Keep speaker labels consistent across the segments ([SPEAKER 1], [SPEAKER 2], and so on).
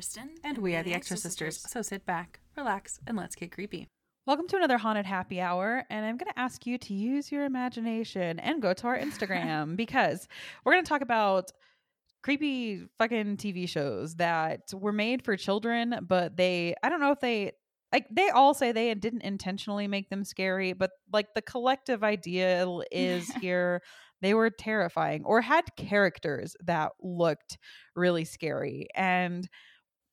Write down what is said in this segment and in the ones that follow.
[SPEAKER 1] Amanda.
[SPEAKER 2] And Kristin.
[SPEAKER 1] And we are the Extra Sisters. So sit back, relax, and let's get creepy. Welcome to another Haunted Happy Hour. And I'm going to ask you to use your imagination and go to our Instagram because we're going to talk about creepy fucking TV shows that were made for children, but they, I don't know if they, like, they all say they didn't intentionally make them scary, but like the collective idea is here they were terrifying or had characters that looked really scary. And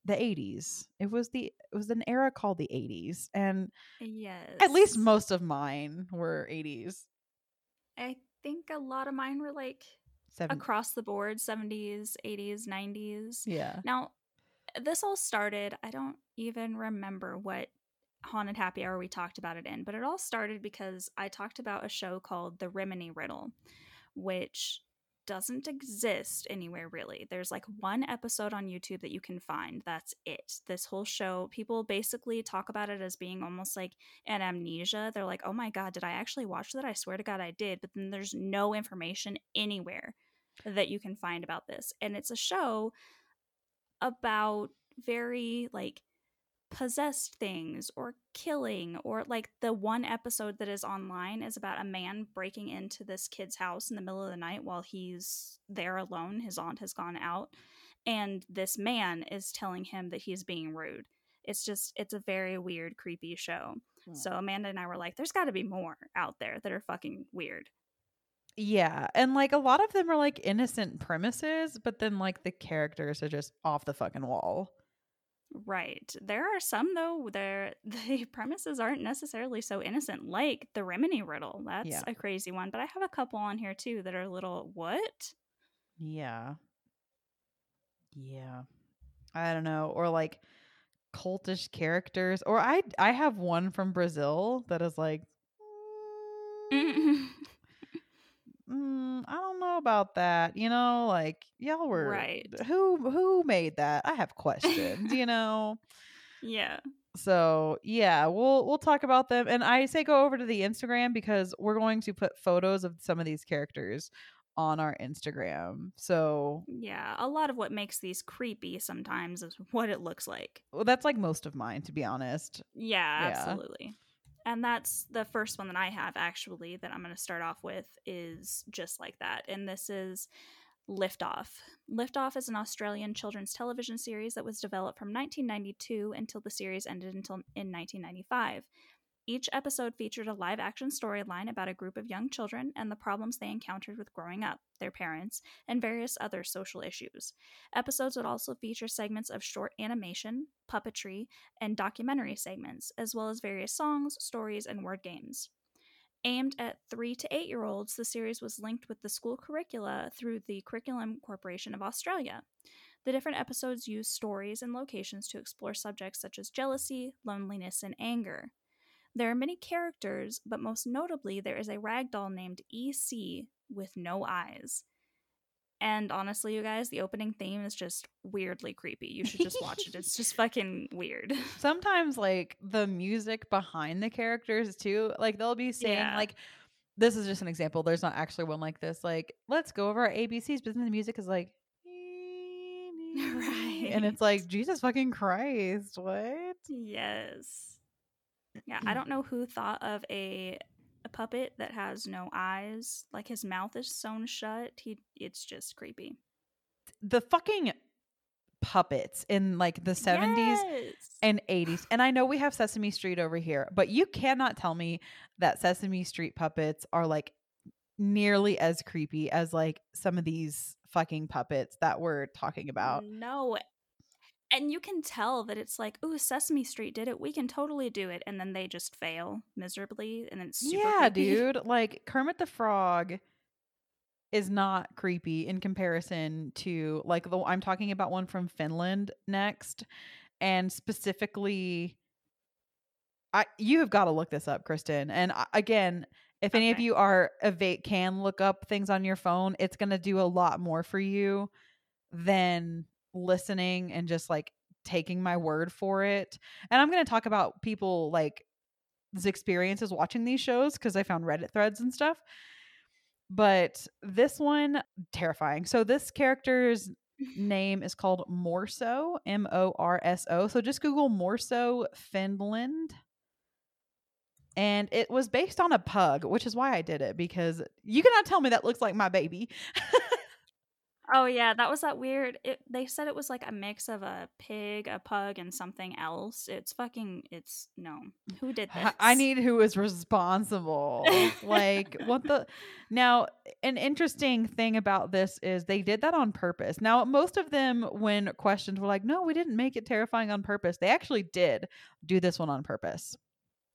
[SPEAKER 1] the 80s. It was the it was an era called the 80s and
[SPEAKER 2] yes.
[SPEAKER 1] at least most of mine were 80s.
[SPEAKER 2] I think a lot of mine were like
[SPEAKER 1] Seven.
[SPEAKER 2] across the board 70s, 80s, 90s.
[SPEAKER 1] Yeah.
[SPEAKER 2] Now, this all started, I don't even remember what Haunted Happy Hour we talked about it in, but it all started because I talked about a show called The Rimini Riddle, which doesn't exist anywhere really. There's like one episode on YouTube that you can find. That's it. This whole show, people basically talk about it as being almost like an amnesia. They're like, oh my God, did I actually watch that? I swear to God I did. But then there's no information anywhere that you can find about this. And it's a show about very like possessed things or killing or like the one episode that is online is about a man breaking into this kid's house in the middle of the night while he's there alone his aunt has gone out and this man is telling him that he's being rude it's just it's a very weird creepy show
[SPEAKER 1] Hmm.
[SPEAKER 2] so amanda and i were like there's got to be more out there that are fucking weird
[SPEAKER 1] Yeah, and like a lot of them are like innocent premises, but then like the characters are just off the fucking wall.
[SPEAKER 2] Right. There are some though there the premises aren't necessarily so innocent, like the Rimini riddle. That's
[SPEAKER 1] Yeah.
[SPEAKER 2] a crazy one. But I have a couple on here too that are a little what?
[SPEAKER 1] Yeah. Yeah. I don't know, or like cultish characters, or I I have one from Brazil that is like mm, mm, I don't know about that. You know, like y'all were
[SPEAKER 2] Right.
[SPEAKER 1] Who who made that? I have questions. you know.
[SPEAKER 2] yeah.
[SPEAKER 1] So yeah, we'll we'll talk about them. And I say go over to the Instagram because we're going to put photos of some of these characters on our Instagram. So
[SPEAKER 2] Yeah. A lot of what makes these creepy sometimes is what it looks like.
[SPEAKER 1] well, that's like most of mine, to be honest.
[SPEAKER 2] Yeah,
[SPEAKER 1] Yeah.
[SPEAKER 2] absolutely. And that's the first one that I have actually that I'm going to start off with is just like that. And this is Liftoff. Liftoff is an Australian children's television series that was developed from 1992 until the series ended until in 1995. Each episode featured a live action storyline about a group of young children and the problems they encountered with growing up, their parents, and various other social issues. Episodes would also feature segments of short animation, puppetry, and documentary segments, as well as various songs, stories, and word games. Aimed at three to eight year olds, the series was linked with the school curricula through the Curriculum Corporation of Australia. The different episodes use stories and locations to explore subjects such as jealousy, loneliness, and anger. There are many characters, but most notably, there is a ragdoll named EC with no eyes. And honestly, you guys, the opening theme is just weirdly creepy. You should just watch it. It's just fucking weird.
[SPEAKER 1] Sometimes like the music behind the characters too, like they'll be saying
[SPEAKER 2] Yeah.
[SPEAKER 1] like this is just an example. There's not actually one like this. Like, let's go over our ABCs, but then the music is like right. And it's like, Jesus fucking Christ, what?
[SPEAKER 2] Yes. Yeah, I mm. don't know who thought of a a puppet that has no eyes. Like his mouth is sewn shut. He it's just creepy.
[SPEAKER 1] The fucking puppets in like the 70s
[SPEAKER 2] Yes.
[SPEAKER 1] and 80s. And I know we have Sesame Street over here, but you cannot tell me that Sesame Street puppets are like nearly as creepy as like some of these fucking puppets that we're talking about.
[SPEAKER 2] No. And you can tell that it's like, oh, Sesame Street did it. We can totally do it. And then they just fail miserably. And it's super
[SPEAKER 1] yeah,
[SPEAKER 2] creepy.
[SPEAKER 1] dude. Like Kermit the Frog is not creepy in comparison to like the I'm talking about one from Finland next and specifically I you have got to look this up, Kristin. And I- again, if any of you are eva- can look up things on your phone, it's going to do a lot more for you than listening and just like taking my word for it. And I'm going to talk about people like experiences watching these shows because I found Reddit threads and stuff. But this one, terrifying. So this character's name is called Morso, M O R S O. So just Google Morso Finland. And it was based on a pug, which is why I did it because you cannot tell me that looks like my baby.
[SPEAKER 2] Oh yeah, that was that weird. It, they said it was like a mix of a pig, a pug, and something else. It's fucking. It's no. Who did this?
[SPEAKER 1] I need who is responsible. like what the Now, an interesting thing about this is they did that on purpose. Now, most of them when questioned were like, "No, we didn't make it terrifying on purpose." They actually did do this one on purpose.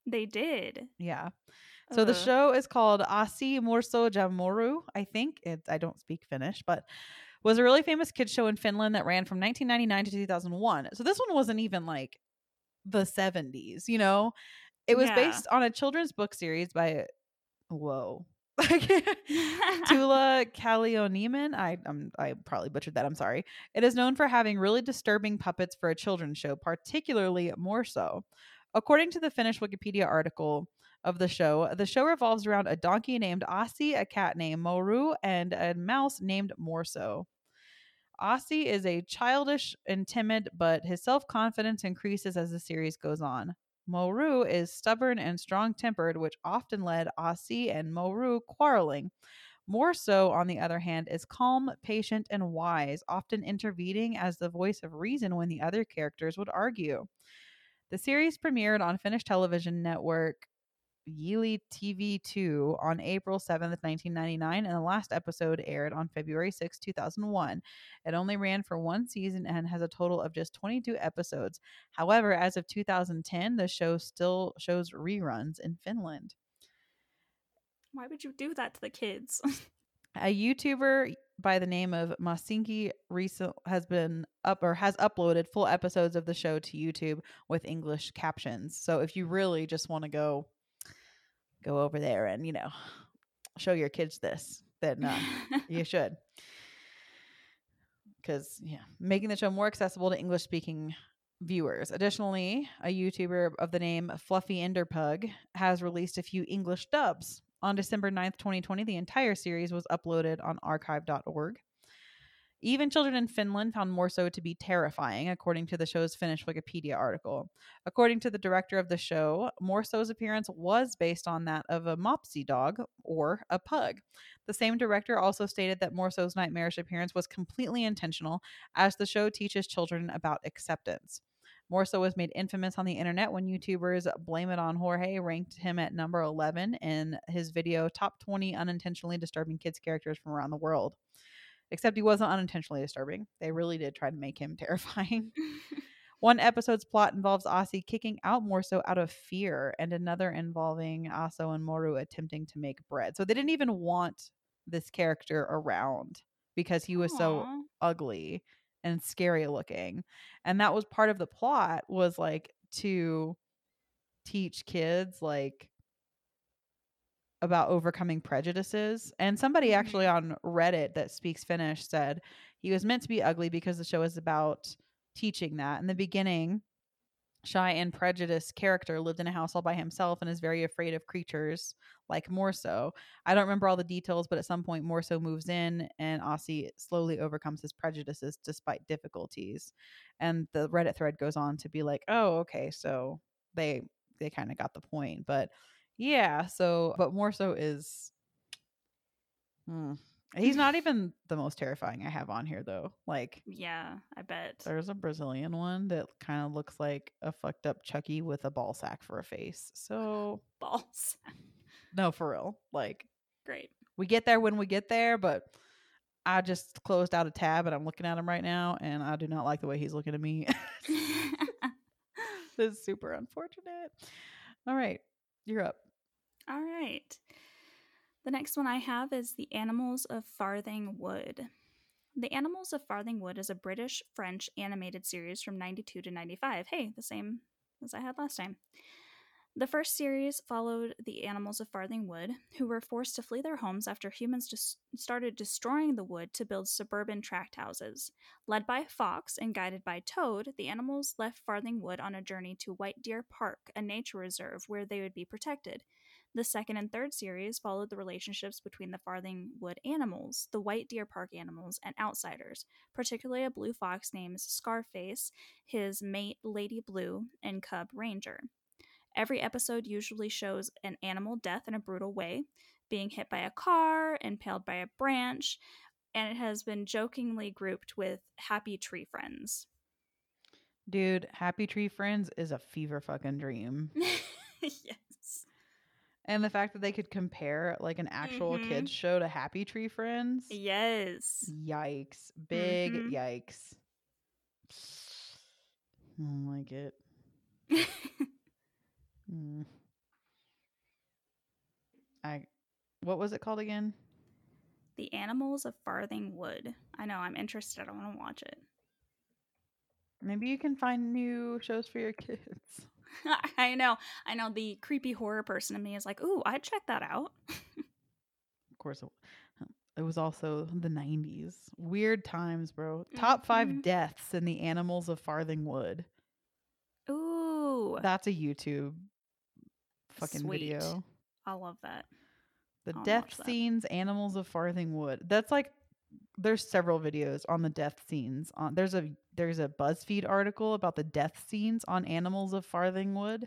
[SPEAKER 2] They did.
[SPEAKER 1] Yeah. So the uh-huh. show is called Asi Morso Jamoru. I think it's I don't speak Finnish, but was a really famous kids show in Finland that ran from 1999 to 2001. So this one wasn't even like the 70s, you know. It was yeah. based on a children's book series by whoa. Tula Kallioniemen. I I probably butchered that. I'm sorry. It is known for having really disturbing puppets for a children's show, particularly Morso. According to the Finnish Wikipedia article, of the show. The show revolves around a donkey named Asi, a cat named Moru, and a mouse named Morso. Asi is a childish and timid, but his self confidence increases as the series goes on. Moru is stubborn and strong tempered, which often led Asi and Moru quarreling. Morso, on the other hand, is calm, patient, and wise, often intervening as the voice of reason when the other characters would argue. The series premiered on Finnish television network Yle TV2 on April 7th, 1999, and the last episode aired on February 6, 2001. It only ran for one season and has a total of just 22 episodes. However, as of 2010, the show still shows reruns in Finland.
[SPEAKER 2] Why would you do that to the kids?
[SPEAKER 1] a YouTuber by the name of Masinki recent has been up or has uploaded full episodes of the show to YouTube with English captions. So if you really just want to go go over there and you know show your kids this then uh, you should. Because yeah making the show more accessible to english speaking viewers. Additionally a youtuber of the name fluffy enderpug has released a few english dubs. On december 9th 2020 the entire series was uploaded on archive.org even children in Finland found Morso to be terrifying, according to the show's Finnish Wikipedia article. According to the director of the show, Morso's appearance was based on that of a mopsy dog or a pug. The same director also stated that Morso's nightmarish appearance was completely intentional, as the show teaches children about acceptance. Morso was made infamous on the internet when YouTubers Blame It On Jorge ranked him at number 11 in his video Top 20 Unintentionally Disturbing Kids Characters from Around the World except he wasn't unintentionally disturbing. They really did try to make him terrifying. One episode's plot involves Asi kicking out Morso out of fear, and another involving Aso and Moru attempting to make bread. So they didn't even want this character around because he was Aww. so ugly and scary looking. And that was part of the plot was like to teach kids like about overcoming prejudices. And somebody mm-hmm. actually on Reddit that speaks Finnish said he was meant to be ugly because the show is about teaching that. In the beginning, shy and prejudiced character lived in a house all by himself and is very afraid of creatures like Morso. I don't remember all the details, but at some point Morso moves in and Asi slowly overcomes his prejudices despite difficulties. And the Reddit thread goes on to be like, "Oh, okay, so they they kind of got the point." But yeah. So, but Morso is. Hmm. He's not even the most terrifying I have on here, though. Like,
[SPEAKER 2] yeah, I bet.
[SPEAKER 1] There's a Brazilian one that kind of looks like a fucked up Chucky with a ball sack for a face. So,
[SPEAKER 2] balls.
[SPEAKER 1] No, for real. Like,
[SPEAKER 2] great.
[SPEAKER 1] We get there when we get there, but I just closed out a tab and I'm looking at him right now, and I do not like the way he's looking at me. this is super unfortunate. All right. You're up.
[SPEAKER 2] All right. The next one I have is The Animals of Farthing Wood. The Animals of Farthing Wood is a British French animated series from 92 to 95. Hey, the same as I had last time. The first series followed the animals of Farthing Wood, who were forced to flee their homes after humans just started destroying the wood to build suburban tract houses. Led by Fox and guided by Toad, the animals left Farthing Wood on a journey to White Deer Park, a nature reserve where they would be protected. The second and third series followed the relationships between the Farthing Wood animals, the White Deer Park animals, and outsiders, particularly a blue fox named Scarface, his mate Lady Blue, and cub Ranger. Every episode usually shows an animal death in a brutal way, being hit by a car, impaled by a branch, and it has been jokingly grouped with Happy Tree Friends.
[SPEAKER 1] Dude, Happy Tree Friends is a fever fucking dream.
[SPEAKER 2] yes.
[SPEAKER 1] And the fact that they could compare like an actual
[SPEAKER 2] Mhm.
[SPEAKER 1] kids show to Happy Tree Friends.
[SPEAKER 2] Yes.
[SPEAKER 1] Yikes. Big
[SPEAKER 2] Mhm.
[SPEAKER 1] yikes. I don't like it. Mm. I what was it called again?
[SPEAKER 2] the Animals of Farthing Wood. I know, I'm interested. I want to watch it.
[SPEAKER 1] Maybe you can find new shows for your kids.
[SPEAKER 2] I know. I know the creepy horror person in me is like, ooh, I'd check that out.
[SPEAKER 1] Of course, it, was also the 90s. Weird times, bro. Top five
[SPEAKER 2] Mhm.
[SPEAKER 1] deaths in the animals of Farthing Wood.
[SPEAKER 2] Ooh.
[SPEAKER 1] That's a YouTube fucking
[SPEAKER 2] Sweet.
[SPEAKER 1] video.
[SPEAKER 2] I love that.
[SPEAKER 1] The
[SPEAKER 2] I'll
[SPEAKER 1] death scenes, animals of Farthingwood. That's like there's several videos on the death scenes. On there's a there's a BuzzFeed article about the death scenes on animals of Farthingwood.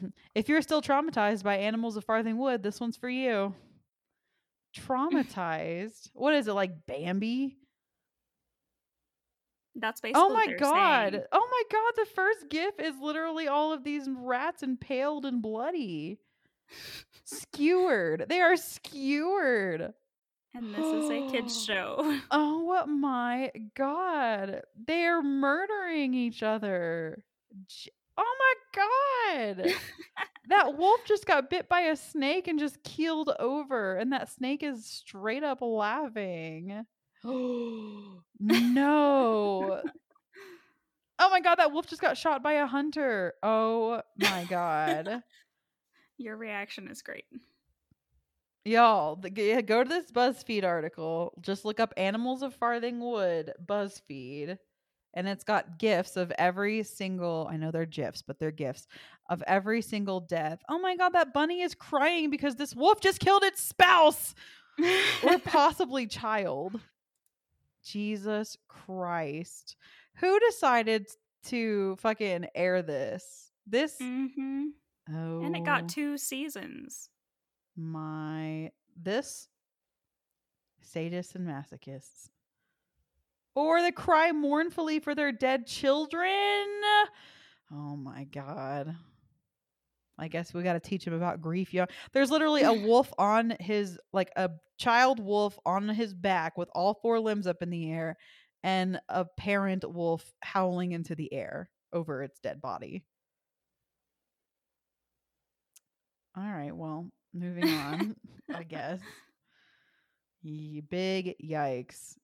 [SPEAKER 1] If you're still traumatized by animals of Farthingwood, this one's for you. Traumatized? what is it like Bambi?
[SPEAKER 2] That's oh basically
[SPEAKER 1] Oh my god.
[SPEAKER 2] saying.
[SPEAKER 1] Oh my god, the first gif is literally all of these rats impaled and bloody. Skewered. They are skewered.
[SPEAKER 2] And this is a kids show.
[SPEAKER 1] Oh my god. They're murdering each other. Oh my god. that wolf just got bit by a snake and just keeled over and that snake is straight up laughing. no. Oh my god, that wolf just got shot by a hunter. Oh my god.
[SPEAKER 2] Your reaction is great.
[SPEAKER 1] Y'all, the, go to this BuzzFeed article. Just look up Animals of Farthing Wood, BuzzFeed. And it's got gifs of every single, I know they're gifs, but they're gifs of every single death. Oh my God, that bunny is crying because this wolf just killed its spouse or possibly child. Jesus Christ. Who decided to fucking air this? This.
[SPEAKER 2] hmm
[SPEAKER 1] Oh.
[SPEAKER 2] And it got two seasons.
[SPEAKER 1] my this sadists and masochists or the cry mournfully for their dead children oh my god i guess we got to teach him about grief yo there's literally a wolf on his like a child wolf on his back with all four limbs up in the air and a parent wolf howling into the air over its dead body all right well moving on I guess. Ye big yikes.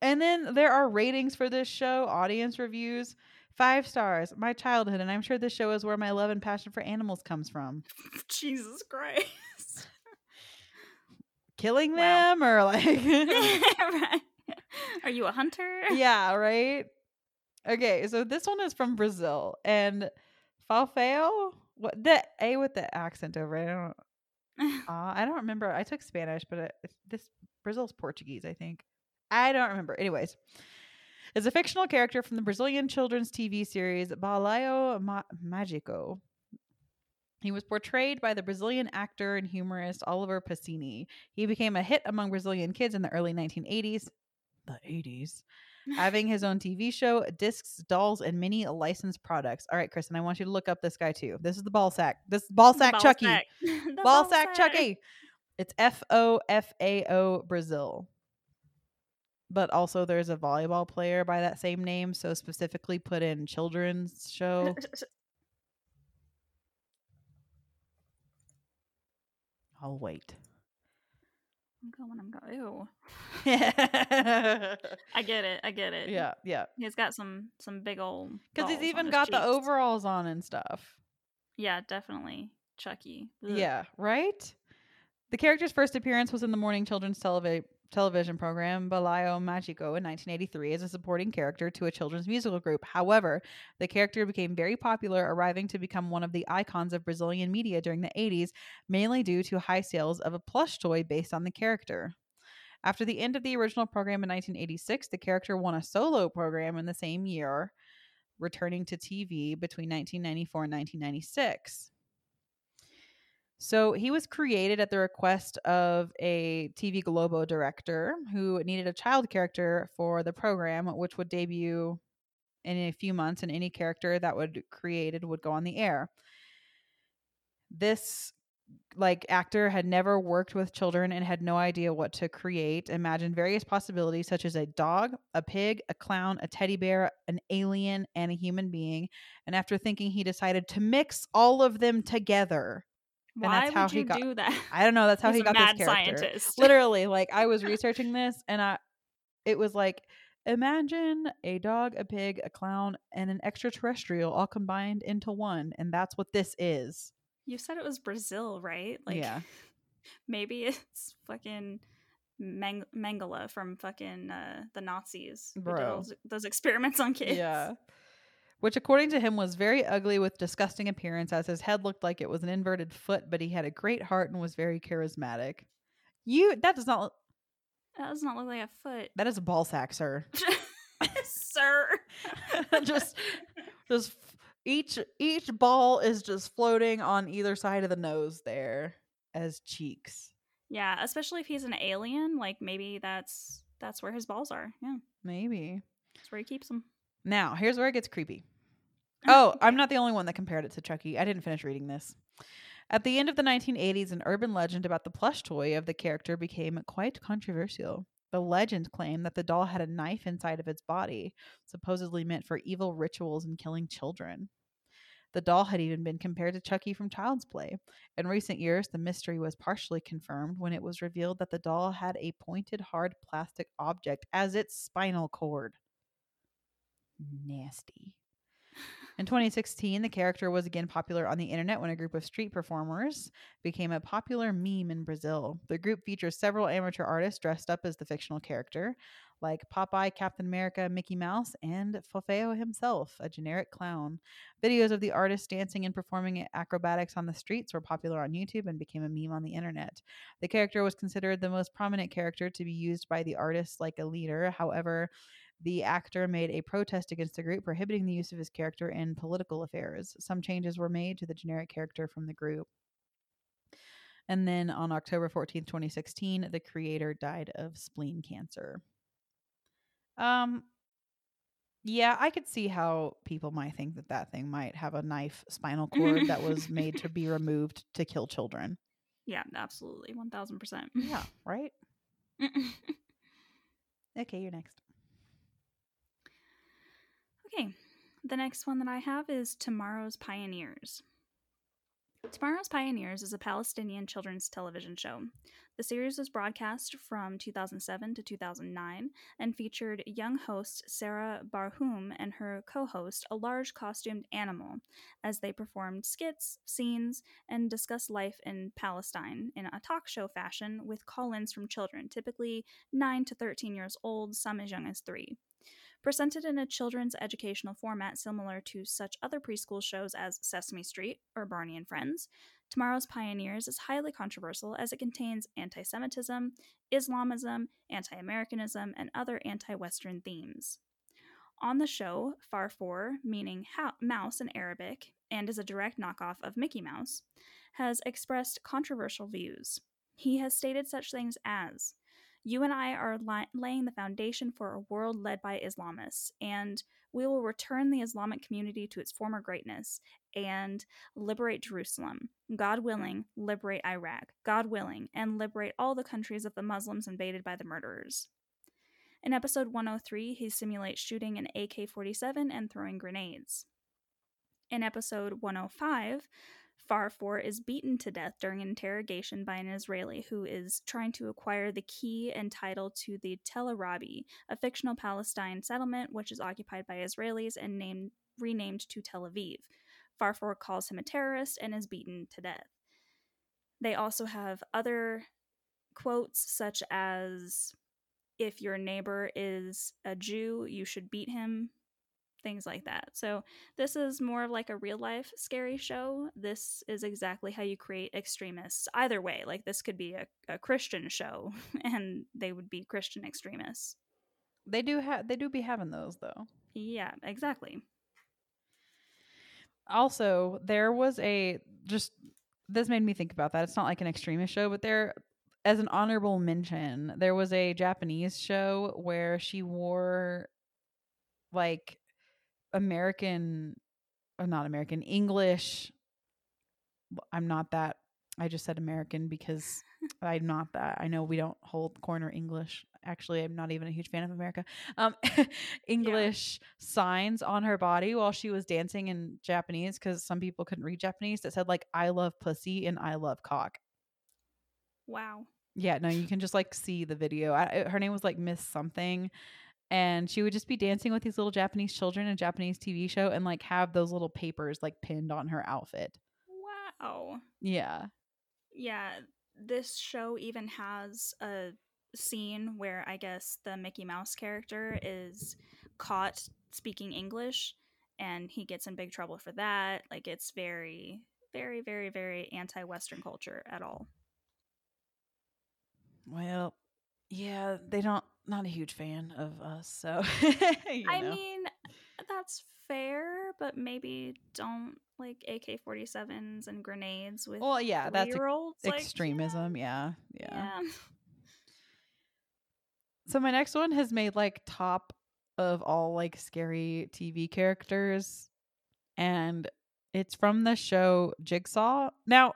[SPEAKER 1] And then there are ratings for this show, audience reviews. Five stars, my childhood, and I'm sure this show is where my love and passion for animals comes from.
[SPEAKER 2] Jesus Christ.
[SPEAKER 1] Killing
[SPEAKER 2] Wow.
[SPEAKER 1] them or like
[SPEAKER 2] right. Are you a hunter?
[SPEAKER 1] Yeah, right? Okay, so this one is from Brazil and Falfeo, what the A with the accent over it. I don't Uh, I don't remember. I took Spanish, but it, this Brazil's Portuguese, I think. I don't remember. Anyways, is a fictional character from the Brazilian children's TV series Balaio Ma- Magico. He was portrayed by the Brazilian actor and humorist Oliver Pacini. He became a hit among Brazilian kids in the early 1980s. The 80s. Having his own TV show, discs, dolls, and many licensed products. All right, Kristin, I want you to look up this guy too. This is the ball sack. This is ball sack
[SPEAKER 2] Ball
[SPEAKER 1] Chucky.
[SPEAKER 2] sack. The
[SPEAKER 1] Ball sack Chucky. It's F O F A O Brazil. But also there's a volleyball player by that same name, so specifically put in children's show. I'll wait.
[SPEAKER 2] I'm going. I'm going. Ew.
[SPEAKER 1] yeah,
[SPEAKER 2] I get it. I get it.
[SPEAKER 1] yeah. Yeah.
[SPEAKER 2] He's got some some big old.
[SPEAKER 1] Because he's even got the overalls on and stuff.
[SPEAKER 2] Yeah, definitely Chucky. Ugh.
[SPEAKER 1] Yeah, right? The character's first appearance was in the morning children's televi- television program Balaio Magico in 1983 as a supporting character to a children's musical group. However, the character became very popular, arriving to become one of the icons of Brazilian media during the 80s, mainly due to high sales of a plush toy based on the character. After the end of the original program in 1986, the character won a solo program in the same year, returning to TV between 1994 and 1996. So he was created at the request of a TV Globo director who needed a child character for the program, which would debut in a few months, and any character that would created would go on the air. This like actor had never worked with children and had no idea what to create imagined various possibilities such as a dog a pig a clown a teddy bear an alien and a human being and after thinking he decided to mix all of them together and
[SPEAKER 2] Why
[SPEAKER 1] that's how he
[SPEAKER 2] you
[SPEAKER 1] got
[SPEAKER 2] do that?
[SPEAKER 1] i don't know that's how
[SPEAKER 2] He's
[SPEAKER 1] he got
[SPEAKER 2] mad
[SPEAKER 1] this character
[SPEAKER 2] scientist.
[SPEAKER 1] literally like i was researching this and i it was like imagine a dog a pig a clown and an extraterrestrial all combined into one and that's what this is
[SPEAKER 2] You said it was Brazil, right? Like,
[SPEAKER 1] yeah
[SPEAKER 2] maybe it's fucking Meng- Mengele from fucking uh, the Nazis. who did
[SPEAKER 1] Bro.
[SPEAKER 2] those, those experiments on kids.
[SPEAKER 1] Yeah. Which, according to him, was very ugly with disgusting appearance, as his head looked like it was an inverted foot, but he had a great heart and was very charismatic. You that does not
[SPEAKER 2] That does not look like a foot.
[SPEAKER 1] that is a ball sack, sir.
[SPEAKER 2] Sir.
[SPEAKER 1] just just each each ball is just floating on either side of the nose there as cheeks.
[SPEAKER 2] Yeah, especially if he's an alien, like maybe that's that's where his balls are. Yeah,
[SPEAKER 1] Maybe.
[SPEAKER 2] that's where he keeps them.
[SPEAKER 1] Now, here's where it gets creepy. Oh, I'm not the only one that compared it to Chucky. I didn't finish reading this. At the end of the 1980s, an urban legend about the plush toy of the character became quite controversial. The legend claimed that the doll had a knife inside of its body, supposedly meant for evil rituals and killing children. The doll had even been compared to Chucky from Child's Play. In recent years, the mystery was partially confirmed when it was revealed that the doll had a pointed, hard plastic object as its spinal cord. Nasty. In 2016, the character was again popular on the internet when a group of street performers became a popular meme in Brazil. The group features several amateur artists dressed up as the fictional character, like Popeye, Captain America, Mickey Mouse, and Fofeo himself, a generic clown. Videos of the artists dancing and performing acrobatics on the streets were popular on YouTube and became a meme on the internet. The character was considered the most prominent character to be used by the artists like a leader. However, the actor made a protest against the group prohibiting the use of his character in political affairs. Some changes were made to the generic character from the group. And then on October 14th, 2016, the creator died of spleen cancer. Um yeah, I could see how people might think that that thing might have a knife spinal cord that was made to be removed to kill children.
[SPEAKER 2] Yeah, absolutely, one thousand percent.
[SPEAKER 1] Yeah, right? Okay, you're next.
[SPEAKER 2] Okay, the next one that I have is Tomorrow's Pioneers. Tomorrow's Pioneers is a Palestinian children's television show. The series was broadcast from 2007 to 2009 and featured young host Sarah Barhoum and her co host, a large costumed animal, as they performed skits, scenes, and discussed life in Palestine in a talk show fashion with call ins from children, typically 9 to 13 years old, some as young as 3 presented in a children's educational format similar to such other preschool shows as Sesame Street or Barney and Friends. Tomorrow's Pioneers is highly controversial as it contains anti Semitism, Islamism, anti Americanism, and other anti Western themes. On the show, Farfour, meaning ha- mouse in Arabic, and is a direct knockoff of Mickey Mouse, has expressed controversial views. He has stated such things as you and I are li- laying the foundation for a world led by Islamists, and we will return the Islamic community to its former greatness and liberate Jerusalem. God willing, liberate Iraq. God willing, and liberate all the countries of the Muslims invaded by the murderers. In episode 103, he simulates shooting an AK 47 and throwing grenades. In episode 105, Farfour is beaten to death during an interrogation by an Israeli who is trying to acquire the key and title to the Tel Arabi, a fictional Palestine settlement which is occupied by Israelis and named renamed to Tel Aviv. Farfour calls him a terrorist and is beaten to death. They also have other quotes such as if your neighbor is a Jew, you should beat him, things like that. So, this is more of like a real life scary show. This is exactly how you create extremists. Either way, like this could be a, a Christian show and they would be Christian extremists.
[SPEAKER 1] They do have they do be having those though.
[SPEAKER 2] Yeah, exactly.
[SPEAKER 1] Also, there was a just this made me think about that. It's not like an extremist show, but there as an honorable mention, there was a Japanese show where she wore like American or not American, English. I'm not that. I just said American because I'm not that. I know we don't hold corner English. Actually, I'm not even a huge fan of America. Um, English yeah. signs on her body while she was dancing in Japanese because some people couldn't read Japanese that said like "I love pussy" and "I love cock."
[SPEAKER 2] Wow.
[SPEAKER 1] Yeah, no, you can just like see the video. I, her name was like Miss something, and she would just be dancing with these little Japanese children in a Japanese TV show and like have those little papers like pinned on her outfit.
[SPEAKER 2] Wow.
[SPEAKER 1] Yeah.
[SPEAKER 2] Yeah, this show even has a scene where I guess the Mickey Mouse character is caught speaking English and he gets in big trouble for that. Like it's very very very very anti-western culture at all.
[SPEAKER 1] Well, yeah, they don't not a huge fan of us, so
[SPEAKER 2] I know. mean, that's fair, but maybe don't like AK 47s and grenades with
[SPEAKER 1] Well, yeah, that's
[SPEAKER 2] ex-
[SPEAKER 1] extremism, like, yeah. yeah. Yeah. Yeah. So my next one has made like top of all like scary TV characters and it's from the show Jigsaw. Now,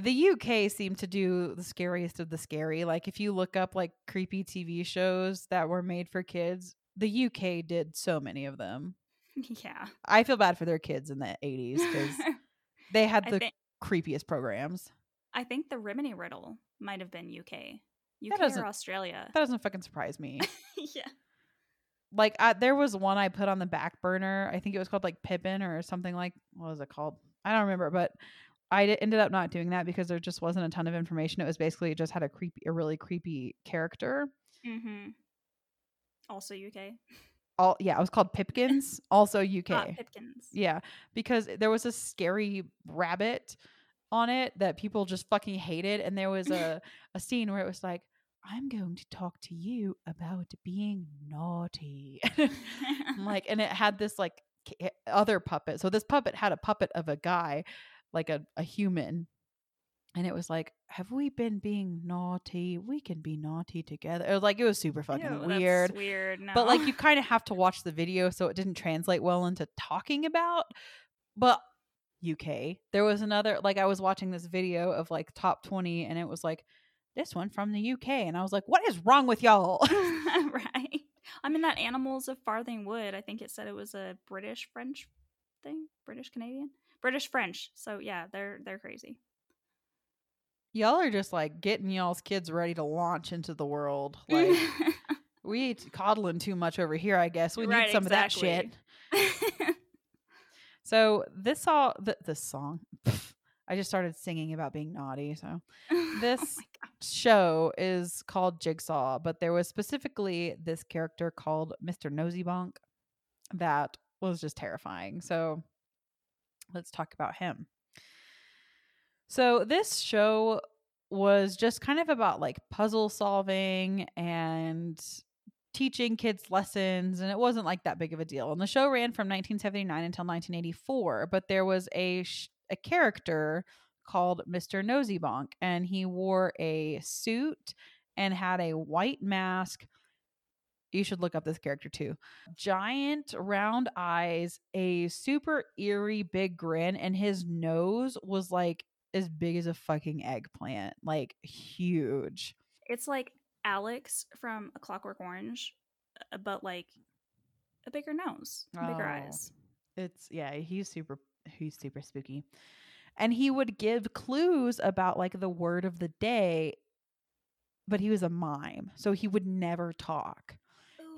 [SPEAKER 1] the UK seemed to do the scariest of the scary. Like if you look up like creepy TV shows that were made for kids, the UK did so many of them.
[SPEAKER 2] Yeah.
[SPEAKER 1] I feel bad for their kids in the 80s cuz they had the think, creepiest programs.
[SPEAKER 2] I think the Rimini Riddle might have been UK. UK or Australia.
[SPEAKER 1] That doesn't fucking surprise me.
[SPEAKER 2] yeah.
[SPEAKER 1] Like I, there was one I put on the back burner. I think it was called like Pippin or something like what was it called? I don't remember, but I ended up not doing that because there just wasn't a ton of information. It was basically it just had a creepy, a really creepy character.
[SPEAKER 2] Mm-hmm. Also UK.
[SPEAKER 1] All yeah, it was called Pipkins. also UK.
[SPEAKER 2] Uh, Pipkins.
[SPEAKER 1] Yeah, because there was a scary rabbit on it that people just fucking hated, and there was a a scene where it was like, "I'm going to talk to you about being naughty," like, and it had this like other puppet. So this puppet had a puppet of a guy like a, a human and it was like, "Have we been being naughty? We can be naughty together." It was like it was super fucking Ew, weird.
[SPEAKER 2] weird, no.
[SPEAKER 1] but like you kind of have to watch the video, so it didn't translate well into talking about. But UK, there was another like I was watching this video of like top twenty, and it was like this one from the UK, and I was like, "What is wrong with y'all?"
[SPEAKER 2] right. I mean that animals of Farthing Wood. I think it said it was a British French thing, British Canadian. British French. So yeah, they're they're crazy.
[SPEAKER 1] Y'all are just like getting y'all's kids ready to launch into the world. Like we eat coddling too much over here, I guess. We right, need some exactly. of that shit. so this all th- this song. I just started singing about being naughty. So oh this oh show is called Jigsaw, but there was specifically this character called Mr. Noseybonk that was just terrifying. So let's talk about him. So, this show was just kind of about like puzzle solving and teaching kids lessons and it wasn't like that big of a deal. And the show ran from 1979 until 1984, but there was a sh- a character called Mr. Noseybonk and he wore a suit and had a white mask you should look up this character too. Giant round eyes, a super eerie big grin, and his nose was like as big as a fucking eggplant, like huge.
[SPEAKER 2] It's like Alex from A Clockwork Orange, uh, but like a bigger nose, oh, bigger eyes.
[SPEAKER 1] It's yeah, he's super he's super spooky. And he would give clues about like the word of the day, but he was a mime, so he would never talk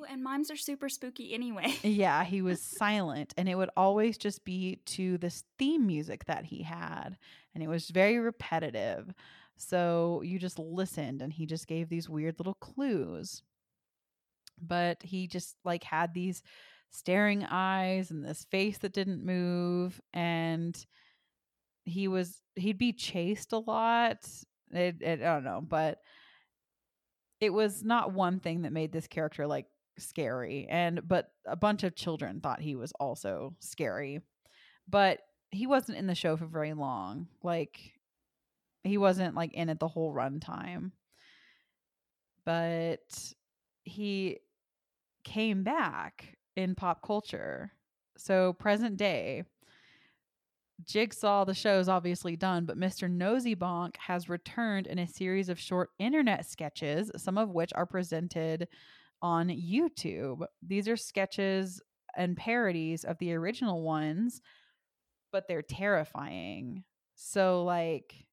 [SPEAKER 2] and mimes are super spooky anyway.
[SPEAKER 1] yeah, he was silent, and it would always just be to this theme music that he had, and it was very repetitive. So you just listened and he just gave these weird little clues. But he just like had these staring eyes and this face that didn't move and he was he'd be chased a lot. It, it, I don't know, but it was not one thing that made this character like scary and but a bunch of children thought he was also scary but he wasn't in the show for very long like he wasn't like in it the whole runtime but he came back in pop culture so present day Jigsaw, the show is obviously done, but Mr. Noseybonk has returned in a series of short internet sketches, some of which are presented on YouTube. These are sketches and parodies of the original ones, but they're terrifying. So, like,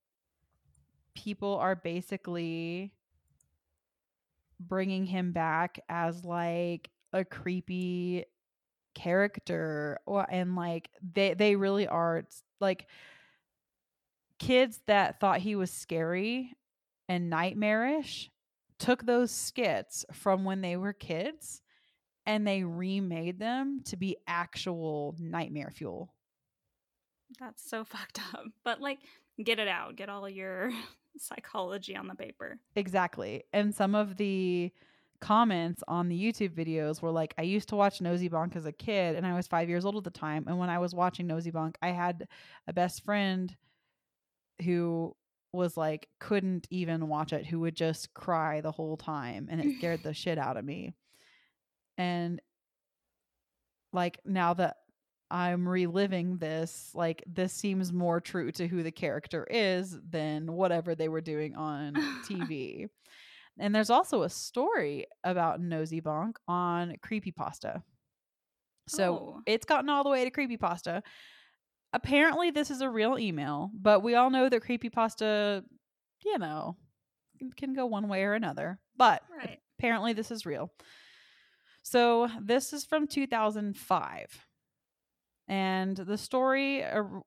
[SPEAKER 1] people are basically bringing him back as like a creepy character or and like they they really are like kids that thought he was scary and nightmarish took those skits from when they were kids and they remade them to be actual nightmare fuel.
[SPEAKER 2] That's so fucked up. But like get it out. Get all your psychology on the paper.
[SPEAKER 1] Exactly. And some of the comments on the YouTube videos were like, I used to watch Noseybonk as a kid and I was five years old at the time. And when I was watching Noseybonk, I had a best friend who was like, couldn't even watch it, who would just cry the whole time. And it scared the shit out of me. And like now that I'm reliving this, like this seems more true to who the character is than whatever they were doing on TV. And there's also a story about Noseybonk on Creepypasta. So
[SPEAKER 2] Oh.
[SPEAKER 1] it's gotten all the way to Creepypasta. Apparently, this is a real email, but we all know that Creepypasta, you know, can- go one way or another. But
[SPEAKER 2] Right.
[SPEAKER 1] apparently, this is real. So this is from 2005. And the story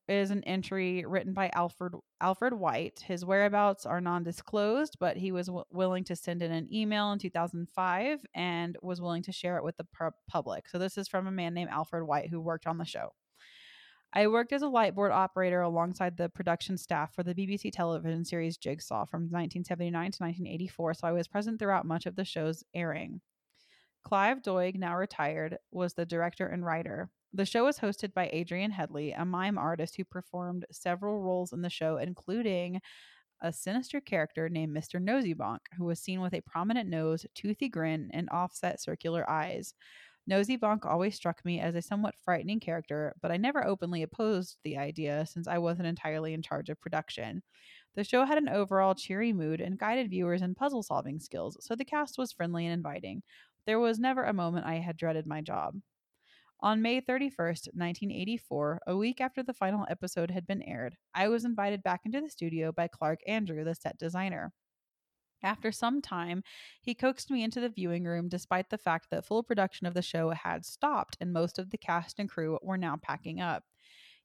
[SPEAKER 1] is an entry written by Alfred Alfred White. His whereabouts are non-disclosed, but he was w- willing to send in an email in 2005 and was willing to share it with the pu- public. So this is from a man named Alfred White who worked on the show. I worked as a lightboard operator alongside the production staff for the BBC television series Jigsaw from 1979 to 1984, so I was present throughout much of the show's airing. Clive Doig, now retired, was the director and writer. The show was hosted by Adrian Hedley, a mime artist who performed several roles in the show, including a sinister character named Mr. Noseybonk, who was seen with a prominent nose, toothy grin, and offset circular eyes. Noseybonk always struck me as a somewhat frightening character, but I never openly opposed the idea since I wasn't entirely in charge of production. The show had an overall cheery mood and guided viewers in puzzle solving skills, so the cast was friendly and inviting. There was never a moment I had dreaded my job. On May 31st, 1984, a week after the final episode had been aired, I was invited back into the studio by Clark Andrew, the set designer. After some time, he coaxed me into the viewing room despite the fact that full production of the show had stopped and most of the cast and crew were now packing up.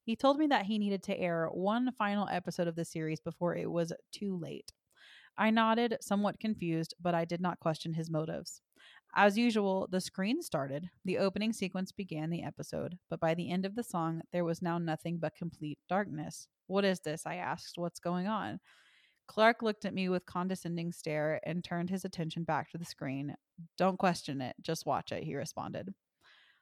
[SPEAKER 1] He told me that he needed to air one final episode of the series before it was too late. I nodded, somewhat confused, but I did not question his motives. As usual, the screen started. The opening sequence began the episode, but by the end of the song, there was now nothing but complete darkness. What is this? I asked. What's going on? Clark looked at me with condescending stare and turned his attention back to the screen. Don't question it, just watch it, he responded.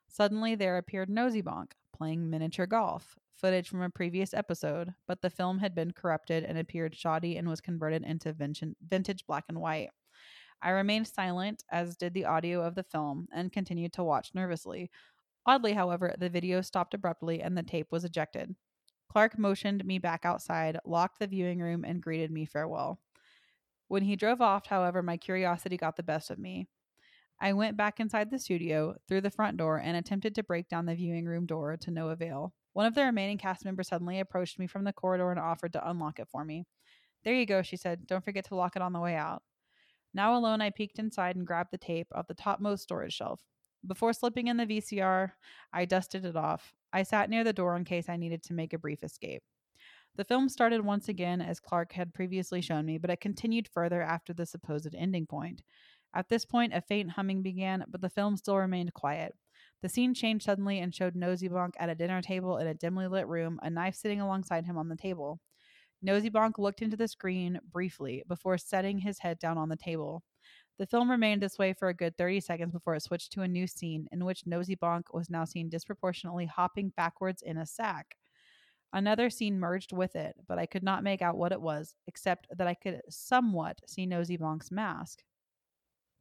[SPEAKER 1] Suddenly there appeared Noseybonk, playing miniature golf, footage from a previous episode, but the film had been corrupted and appeared shoddy and was converted into vintage black and white. I remained silent, as did the audio of the film, and continued to watch nervously. Oddly, however, the video stopped abruptly and the tape was ejected. Clark motioned me back outside, locked the viewing room, and greeted me farewell. When he drove off, however, my curiosity got the best of me. I went back inside the studio, through the front door, and attempted to break down the viewing room door to no avail. One of the remaining cast members suddenly approached me from the corridor and offered to unlock it for me. There you go, she said. Don't forget to lock it on the way out. Now alone, I peeked inside and grabbed the tape off the topmost storage shelf. Before slipping in the VCR, I dusted it off. I sat near the door in case I needed to make a brief escape. The film started once again as Clark had previously shown me, but it continued further after the supposed ending point. At this point, a faint humming began, but the film still remained quiet. The scene changed suddenly and showed Noseybonk at a dinner table in a dimly lit room, a knife sitting alongside him on the table. Noseybonk looked into the screen briefly before setting his head down on the table. The film remained this way for a good 30 seconds before it switched to a new scene in which Noseybonk was now seen disproportionately hopping backwards in a sack. Another scene merged with it, but I could not make out what it was, except that I could somewhat see Noseybonk's mask.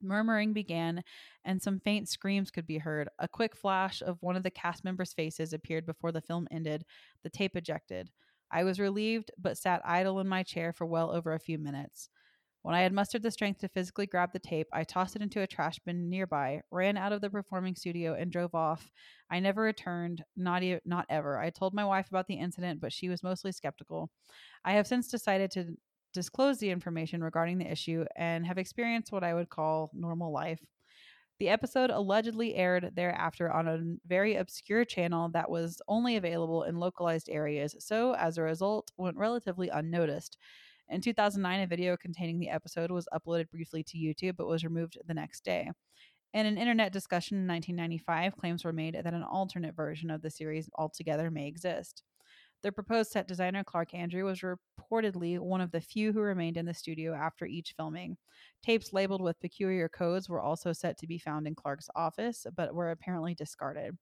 [SPEAKER 1] Murmuring began, and some faint screams could be heard. A quick flash of one of the cast members' faces appeared before the film ended, the tape ejected. I was relieved, but sat idle in my chair for well over a few minutes. When I had mustered the strength to physically grab the tape, I tossed it into a trash bin nearby, ran out of the performing studio, and drove off. I never returned, not, e- not ever. I told my wife about the incident, but she was mostly skeptical. I have since decided to disclose the information regarding the issue and have experienced what I would call normal life. The episode allegedly aired thereafter on a very obscure channel that was only available in localized areas, so as a result, went relatively unnoticed. In 2009, a video containing the episode was uploaded briefly to YouTube but was removed the next day. In an internet discussion in 1995, claims were made that an alternate version of the series altogether may exist. The proposed set designer, Clark Andrew, was reportedly one of the few who remained in the studio after each filming. Tapes labeled with peculiar codes were also set to be found in Clark's office, but were apparently discarded.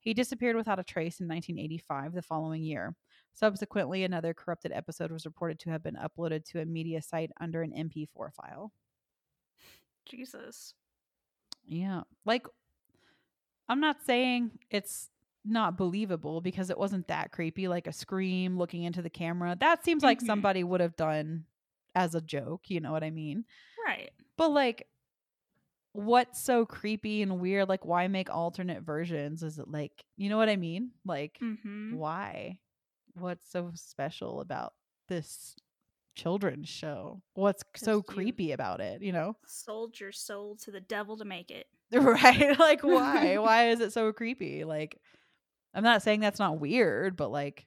[SPEAKER 1] He disappeared without a trace in 1985, the following year. Subsequently, another corrupted episode was reported to have been uploaded to a media site under an MP4 file.
[SPEAKER 2] Jesus.
[SPEAKER 1] Yeah. Like, I'm not saying it's not believable because it wasn't that creepy, like a scream looking into the camera. That seems like
[SPEAKER 2] Mhm.
[SPEAKER 1] somebody would have done as a joke. You know what I mean?
[SPEAKER 2] Right.
[SPEAKER 1] But like, what's so creepy and weird? Like, why make alternate versions? Is it like, you know what I mean? Like,
[SPEAKER 2] Mm-hmm.
[SPEAKER 1] why? What's so special about this children's show? What's so creepy about it? You know?
[SPEAKER 2] Sold your soul to the devil to make it.
[SPEAKER 1] Right? Like, why? why is it so creepy? Like, I'm not saying that's not weird, but like,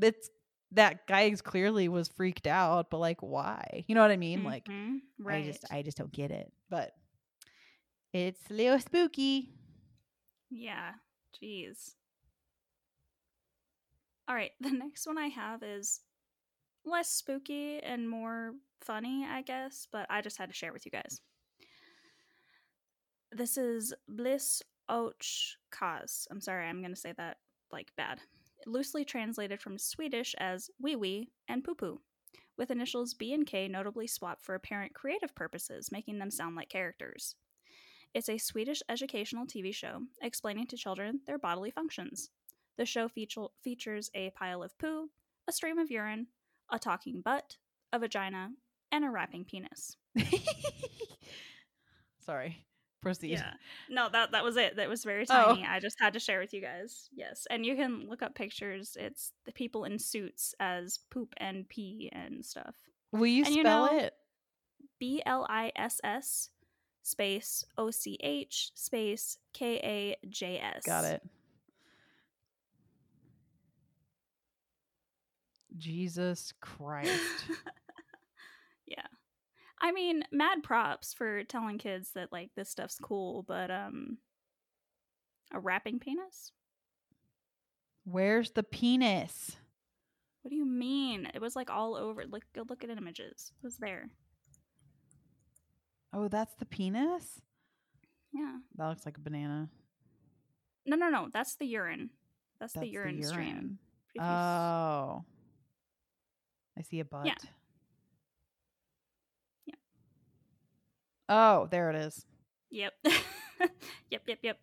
[SPEAKER 1] it's that guy clearly was freaked out, but like, why? You know what I mean? Like,
[SPEAKER 2] Mhm. right.
[SPEAKER 1] I just, I just don't get it. But it's a little spooky.
[SPEAKER 2] Yeah. Jeez. All right. The next one I have is less spooky and more funny, I guess, but I just had to share with you guys. This is Bliss Och Kajs. I'm sorry, I'm going to say that like bad. Loosely translated from Swedish as wee wee and poo poo, with initials B and K notably swapped for apparent creative purposes, making them sound like characters. It's a Swedish educational TV show explaining to children their bodily functions. The show feature- features a pile of poo, a stream of urine, a talking butt, a vagina, and a wrapping penis.
[SPEAKER 1] Sorry. Proceed.
[SPEAKER 2] Yeah. No, that that was it. That was very
[SPEAKER 1] Oh.
[SPEAKER 2] tiny. I just had to share with you guys. Yes. And you can look up pictures. It's the people in suits as poop and pee and stuff.
[SPEAKER 1] Will you
[SPEAKER 2] And you
[SPEAKER 1] spell
[SPEAKER 2] know-
[SPEAKER 1] it?
[SPEAKER 2] B L I S S space O C H space K A J S.
[SPEAKER 1] Got it. Jesus Christ.
[SPEAKER 2] yeah. I mean, mad props for telling kids that like this stuff's cool, but um a wrapping penis?
[SPEAKER 1] Where's the penis?
[SPEAKER 2] What do you mean? It was like all over. Look go look at images. It was there.
[SPEAKER 1] Oh, that's the penis?
[SPEAKER 2] Yeah.
[SPEAKER 1] That looks like a banana.
[SPEAKER 2] No, no, no. That's the urine. That's,
[SPEAKER 1] That's
[SPEAKER 2] the urine, stream. If you s-
[SPEAKER 1] Oh. I see a butt.
[SPEAKER 2] Yeah.
[SPEAKER 1] Oh, there it is.
[SPEAKER 2] yep. yep, yep, yep.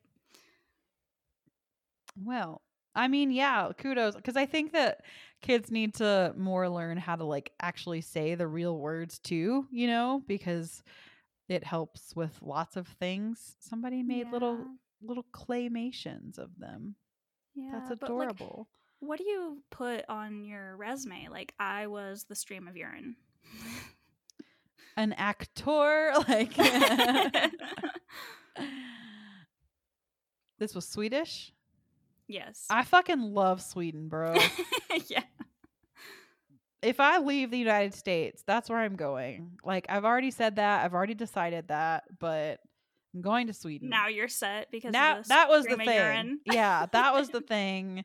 [SPEAKER 1] Well, I mean, yeah, kudos because I think that kids need to more learn how to like actually say the real words too, you know, because it helps with lots of things. Somebody made little little claymations of them.
[SPEAKER 2] Yeah,
[SPEAKER 1] That's
[SPEAKER 2] but, like,
[SPEAKER 1] adorable.
[SPEAKER 2] What do you put on your resume? Like, I was the stream of urine.
[SPEAKER 1] An actor like This was Swedish?
[SPEAKER 2] yes.
[SPEAKER 1] I fucking love Sweden, bro.
[SPEAKER 2] yeah.
[SPEAKER 1] if I leave the United States, that's where I'm going. Like I've already said that. I've already decided that, but I'm going to Sweden.
[SPEAKER 2] Now you're set because
[SPEAKER 1] Now that was the thing.
[SPEAKER 2] in.
[SPEAKER 1] yeah, that was the thing.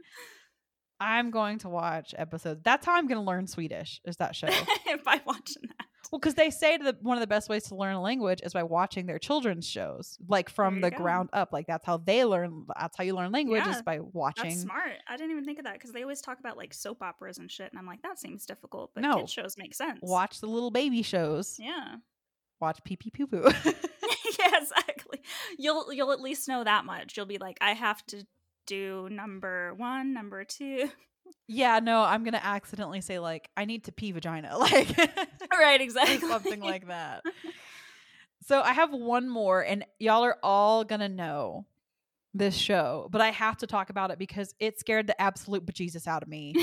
[SPEAKER 1] I'm going to watch episodes. That's how I'm going to learn Swedish. Is that show?
[SPEAKER 2] by watching that.
[SPEAKER 1] well, because they say that one of the best ways to learn a language is by watching their children's shows, like from the
[SPEAKER 2] go.
[SPEAKER 1] ground up. Like that's how they learn. That's how you learn language
[SPEAKER 2] Yeah,
[SPEAKER 1] is by watching.
[SPEAKER 2] That's smart. I didn't even think of that because they always talk about like soap operas and shit, and I'm like, that seems difficult, but
[SPEAKER 1] No.
[SPEAKER 2] kid shows make sense.
[SPEAKER 1] Watch the little baby shows.
[SPEAKER 2] Yeah.
[SPEAKER 1] Watch pee pee poo poo.
[SPEAKER 2] yeah, exactly. You'll you'll at least know that much. You'll be like, I have to do number one, number two.
[SPEAKER 1] yeah, no, I'm gonna accidentally say like I need to pee vagina, like
[SPEAKER 2] right, exactly.
[SPEAKER 1] something like that. So I have one more, and y'all are all gonna know this show, but I have to talk about it because it scared the absolute bejesus out of me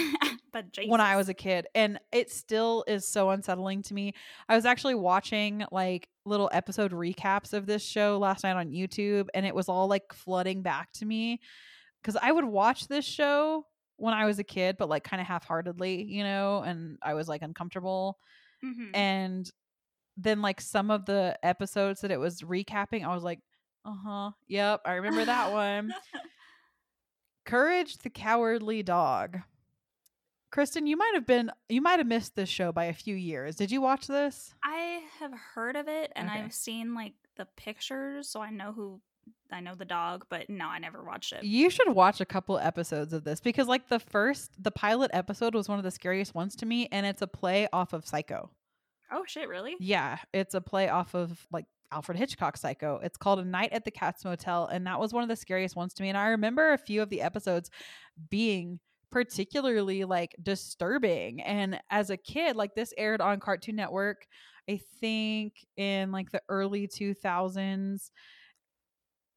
[SPEAKER 1] when I was a kid, and it still is so unsettling to me. I was actually watching like little episode recaps of this show last night on YouTube, and it was all like flooding back to me because I would watch this show when I was a kid, but like kind of half heartedly, you know, and I was like uncomfortable
[SPEAKER 2] Mhm.
[SPEAKER 1] and then like some of the episodes that it was recapping i was like uh-huh yep i remember that one courage the cowardly dog kristin you might have been you might have missed this show by a few years did you watch this
[SPEAKER 2] I have heard of it and
[SPEAKER 1] Okay.
[SPEAKER 2] I've seen like the pictures, so I know who I know the dog, but no, I never watched it.
[SPEAKER 1] you should watch a couple episodes of this because like the first the pilot episode was one of the scariest ones to me and it's a play off of psycho
[SPEAKER 2] Oh shit, really?
[SPEAKER 1] Yeah, it's a play off of like Alfred Hitchcock Psycho. It's called A Night at the Cat's Motel, and that was one of the scariest ones to me. And I remember a few of the episodes being particularly like disturbing. And as a kid, like this aired on Cartoon Network, I think in like the early 2000s.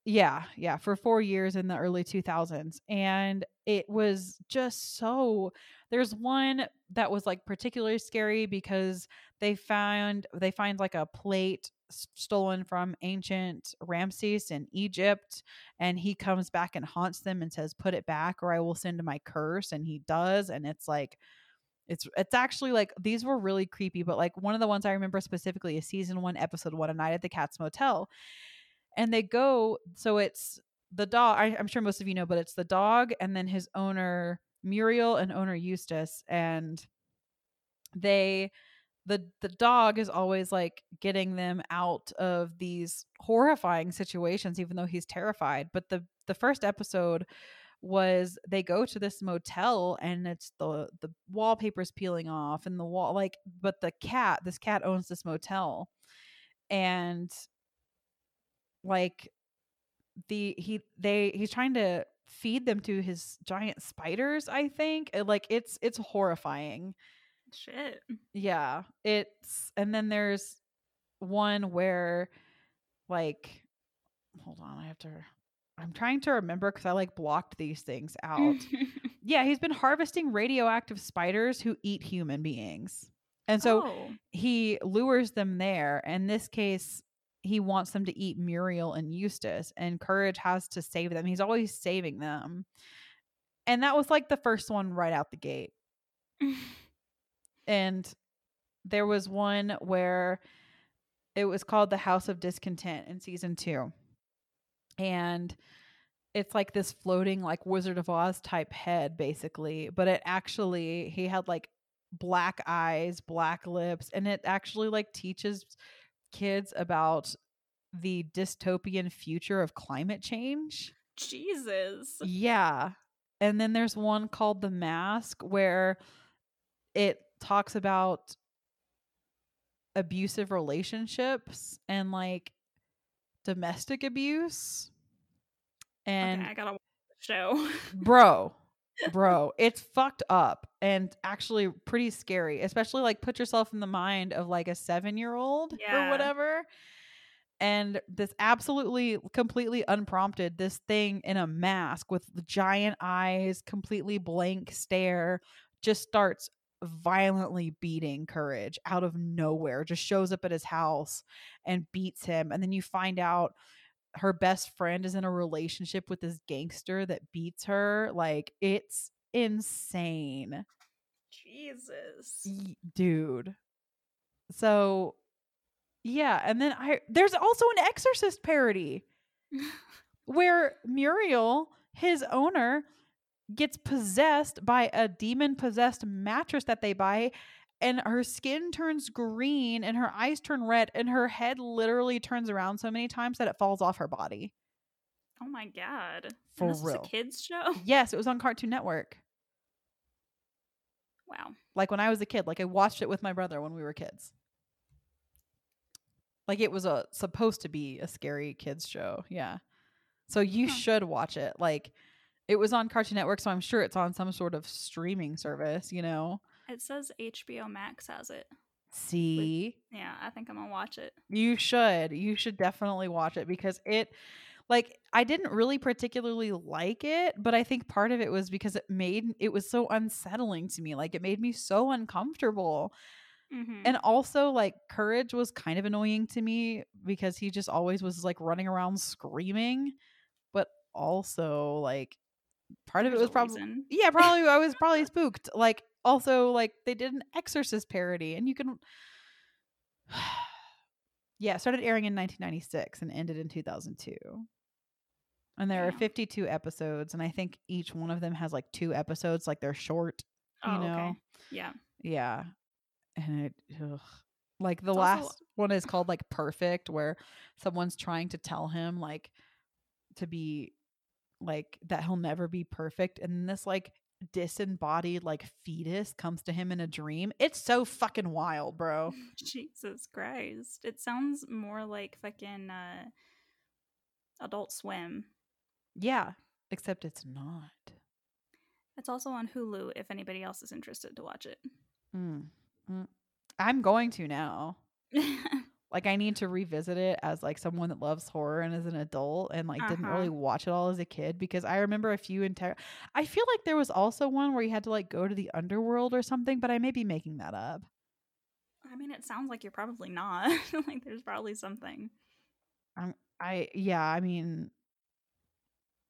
[SPEAKER 1] Yeah, yeah, for four years in the early 2000s. And it was just so. There's one that was like particularly scary because they found they find like a plate stolen from ancient Ramses in Egypt and he comes back and haunts them and says put it back or I will send my curse and he does and it's like it's it's actually like these were really creepy but like one of the ones I remember specifically is season 1 episode 1 a night at the cat's motel and they go so it's the dog I, i'm sure most of you know but it's the dog and then his owner muriel and owner eustace and they the the dog is always like getting them out of these horrifying situations even though he's terrified but the the first episode was they go to this motel and it's the the wallpaper's peeling off and the wall like but the cat this cat owns this motel and like the he they he's trying to feed them to his giant spiders i think like it's it's horrifying
[SPEAKER 2] Shit.
[SPEAKER 1] yeah it's and then there's one where like hold on i have to i'm trying to remember because i like blocked these things out yeah he's been harvesting radioactive spiders who eat human beings and so
[SPEAKER 2] Oh.
[SPEAKER 1] he lures them there. In this case, he wants them to eat Muriel and Eustace, and Courage has to save them. He's always saving them. And that was like the first one right out the gate. And there was one where it was called The House of Discontent in season two. And it's like this floating, like Wizard of Oz type head, basically. But it actually, he had like black eyes, black lips, and it actually like teaches kids about the dystopian future of climate change.
[SPEAKER 2] Jesus.
[SPEAKER 1] Yeah. And then there's one called The Mask where it talks about abusive relationships and like domestic abuse. And
[SPEAKER 2] okay, I gotta watch the show.
[SPEAKER 1] bro, bro, it's fucked up and actually pretty scary, especially like put yourself in the mind of like a 7-year-old or whatever. And this absolutely completely unprompted this thing in a mask with the giant eyes, completely blank stare just starts violently beating courage out of nowhere just shows up at his house and beats him and then you find out her best friend is in a relationship with this gangster that beats her like it's insane
[SPEAKER 2] Jesus.
[SPEAKER 1] Dude. So yeah, and then I there's also an exorcist parody where Muriel, his owner, gets possessed by a demon possessed mattress that they buy and her skin turns green and her eyes turn red and her head literally turns around so many times that it falls off her body.
[SPEAKER 2] oh my god. And
[SPEAKER 1] For
[SPEAKER 2] this
[SPEAKER 1] real.
[SPEAKER 2] is a kids show?
[SPEAKER 1] Yes, it was on Cartoon Network.
[SPEAKER 2] Wow.
[SPEAKER 1] Like when I was a kid, like I watched it with my brother when we were kids. Like it was a supposed to be a scary kids show. Yeah. So you
[SPEAKER 2] Huh.
[SPEAKER 1] should watch it. Like it was on Cartoon Network, so I'm sure it's on some sort of streaming service, you know.
[SPEAKER 2] It says HBO Max has it.
[SPEAKER 1] See?
[SPEAKER 2] Yeah, I think I'm gonna watch it.
[SPEAKER 1] You should. You should definitely watch it because it like I didn't really particularly like it, but I think part of it was because it made it was so unsettling to me. Like it made me so uncomfortable.
[SPEAKER 2] Mm-hmm.
[SPEAKER 1] And also like Courage was kind of annoying to me because he just always was like running around screaming, but also like part of it was probably yeah, probably I was probably spooked. Like also like they did an Exorcist parody, and you can. yeah, started airing in 1996 and ended in 2002. And there are 52 episodes, and I think each one of them has like two episodes, like they're short. You
[SPEAKER 2] oh,
[SPEAKER 1] know,
[SPEAKER 2] okay. Yeah.
[SPEAKER 1] yeah, and it. Ugh. Like the
[SPEAKER 2] It's also-
[SPEAKER 1] last one is called like Perfect, where someone's trying to tell him like to be like that he'll never be perfect, and this like disembodied like fetus comes to him in a dream. It's so fucking wild, bro.
[SPEAKER 2] Jesus Christ. It sounds more like fucking uh Adult Swim.
[SPEAKER 1] Yeah, except it's not.
[SPEAKER 2] It's also on Hulu if anybody else is interested to watch it.
[SPEAKER 1] Mm. Mm. I'm going to now. Like I need to revisit it as like someone that loves horror and as an adult and like didn't
[SPEAKER 2] Uh-huh.
[SPEAKER 1] really watch it all as a kid because I remember a few entire I feel like there was also one where you had to like go to the underworld or something, but I may be making that up.
[SPEAKER 2] I mean, it sounds like you're probably not. like, there's probably something. I'm.
[SPEAKER 1] I yeah, I mean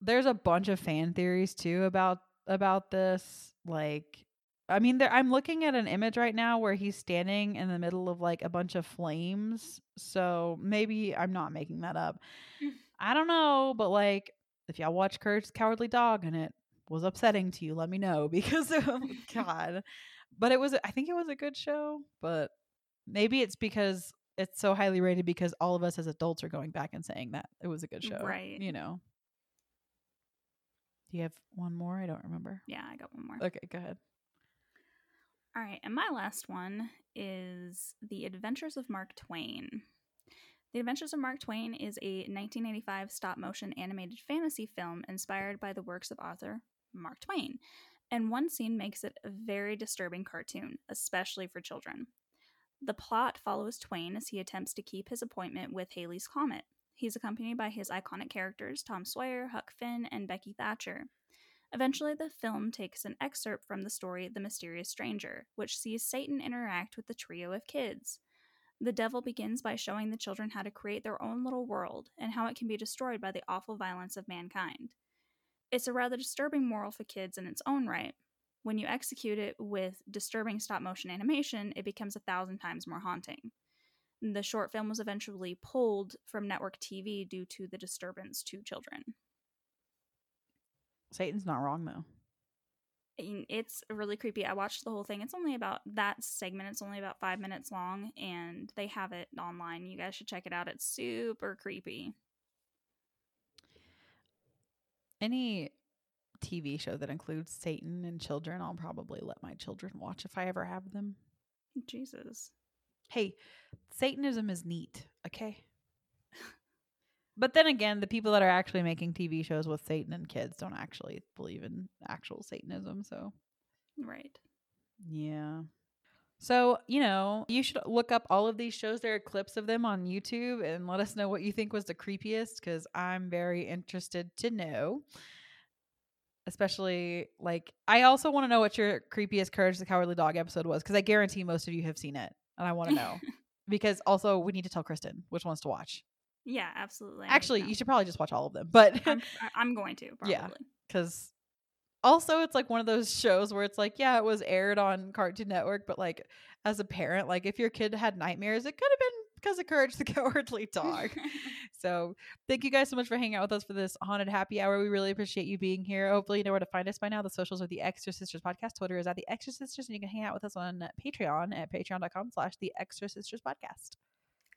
[SPEAKER 1] there's a bunch of fan theories too about about this like I mean there I'm looking at an image right now where he's standing in the middle of like a bunch of flames. So maybe I'm not making that up.
[SPEAKER 2] Mm.
[SPEAKER 1] I don't know, but like if y'all watch Courage Cowardly Dog and it was upsetting to you, let me know because oh god. But it was I think it was a good show, but maybe it's because it's so highly rated because all of us as adults are going back and saying that it was a good show.
[SPEAKER 2] Right.
[SPEAKER 1] You know. Do you have one more? I don't remember.
[SPEAKER 2] Yeah, I got one more.
[SPEAKER 1] Okay, go ahead.
[SPEAKER 2] All right, and my last one is The Adventures of Mark Twain. The Adventures of Mark Twain is a 1985 stop motion animated fantasy film inspired by the works of author Mark Twain, and one scene makes it a very disturbing cartoon, especially for children. The plot follows Twain as he attempts to keep his appointment with Halley's Comet. He's accompanied by his iconic characters Tom Sawyer, Huck Finn, and Becky Thatcher. Eventually, the film takes an excerpt from the story The Mysterious Stranger, which sees Satan interact with the trio of kids. The devil begins by showing the children how to create their own little world and how it can be destroyed by the awful violence of mankind. It's a rather disturbing moral for kids in its own right. When you execute it with disturbing stop motion animation, it becomes a thousand times more haunting. The short film was eventually pulled from network TV due to the disturbance to children.
[SPEAKER 1] Satan's not wrong though.
[SPEAKER 2] it's really creepy. I watched the whole thing. It's only about that segment. It's only about five minutes long, and they have it online. You guys should check it out. It's super creepy.
[SPEAKER 1] Any TV show that includes Satan and children, I'll probably let my children watch if I ever have them.
[SPEAKER 2] Jesus.
[SPEAKER 1] Hey, Satanism is neat, okay? But then again, the people that are actually making TV shows with Satan and kids don't actually believe in actual Satanism, so
[SPEAKER 2] Right.
[SPEAKER 1] yeah. So, you know, you should look up all of these shows. There are clips of them on YouTube and let us know what you think was the creepiest because I'm very interested to know. Especially, like, I also want to know what your creepiest Courage the Cowardly Dog episode was because I guarantee most of you have seen it and I want to know. because also, we need to tell Kristin which ones to watch.
[SPEAKER 2] Yeah, absolutely. I
[SPEAKER 1] Actually, you should probably just watch all of them, but
[SPEAKER 2] I'm, I'm going to probably.
[SPEAKER 1] Yeah. because also it's like one of those shows where it's like yeah it was aired on cartoon network but like as a parent like if your kid had nightmares it could have been because of courage the cowardly dog so thank you guys so much for hanging out with us for this haunted happy hour we really appreciate you being here hopefully you know where to find us by now the socials are the extra sisters podcast twitter is at the extra sisters and you can hang out with us on patreon at patreon.com slash the extra sisters podcast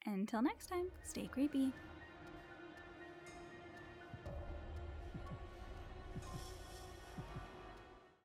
[SPEAKER 2] until next time stay creepy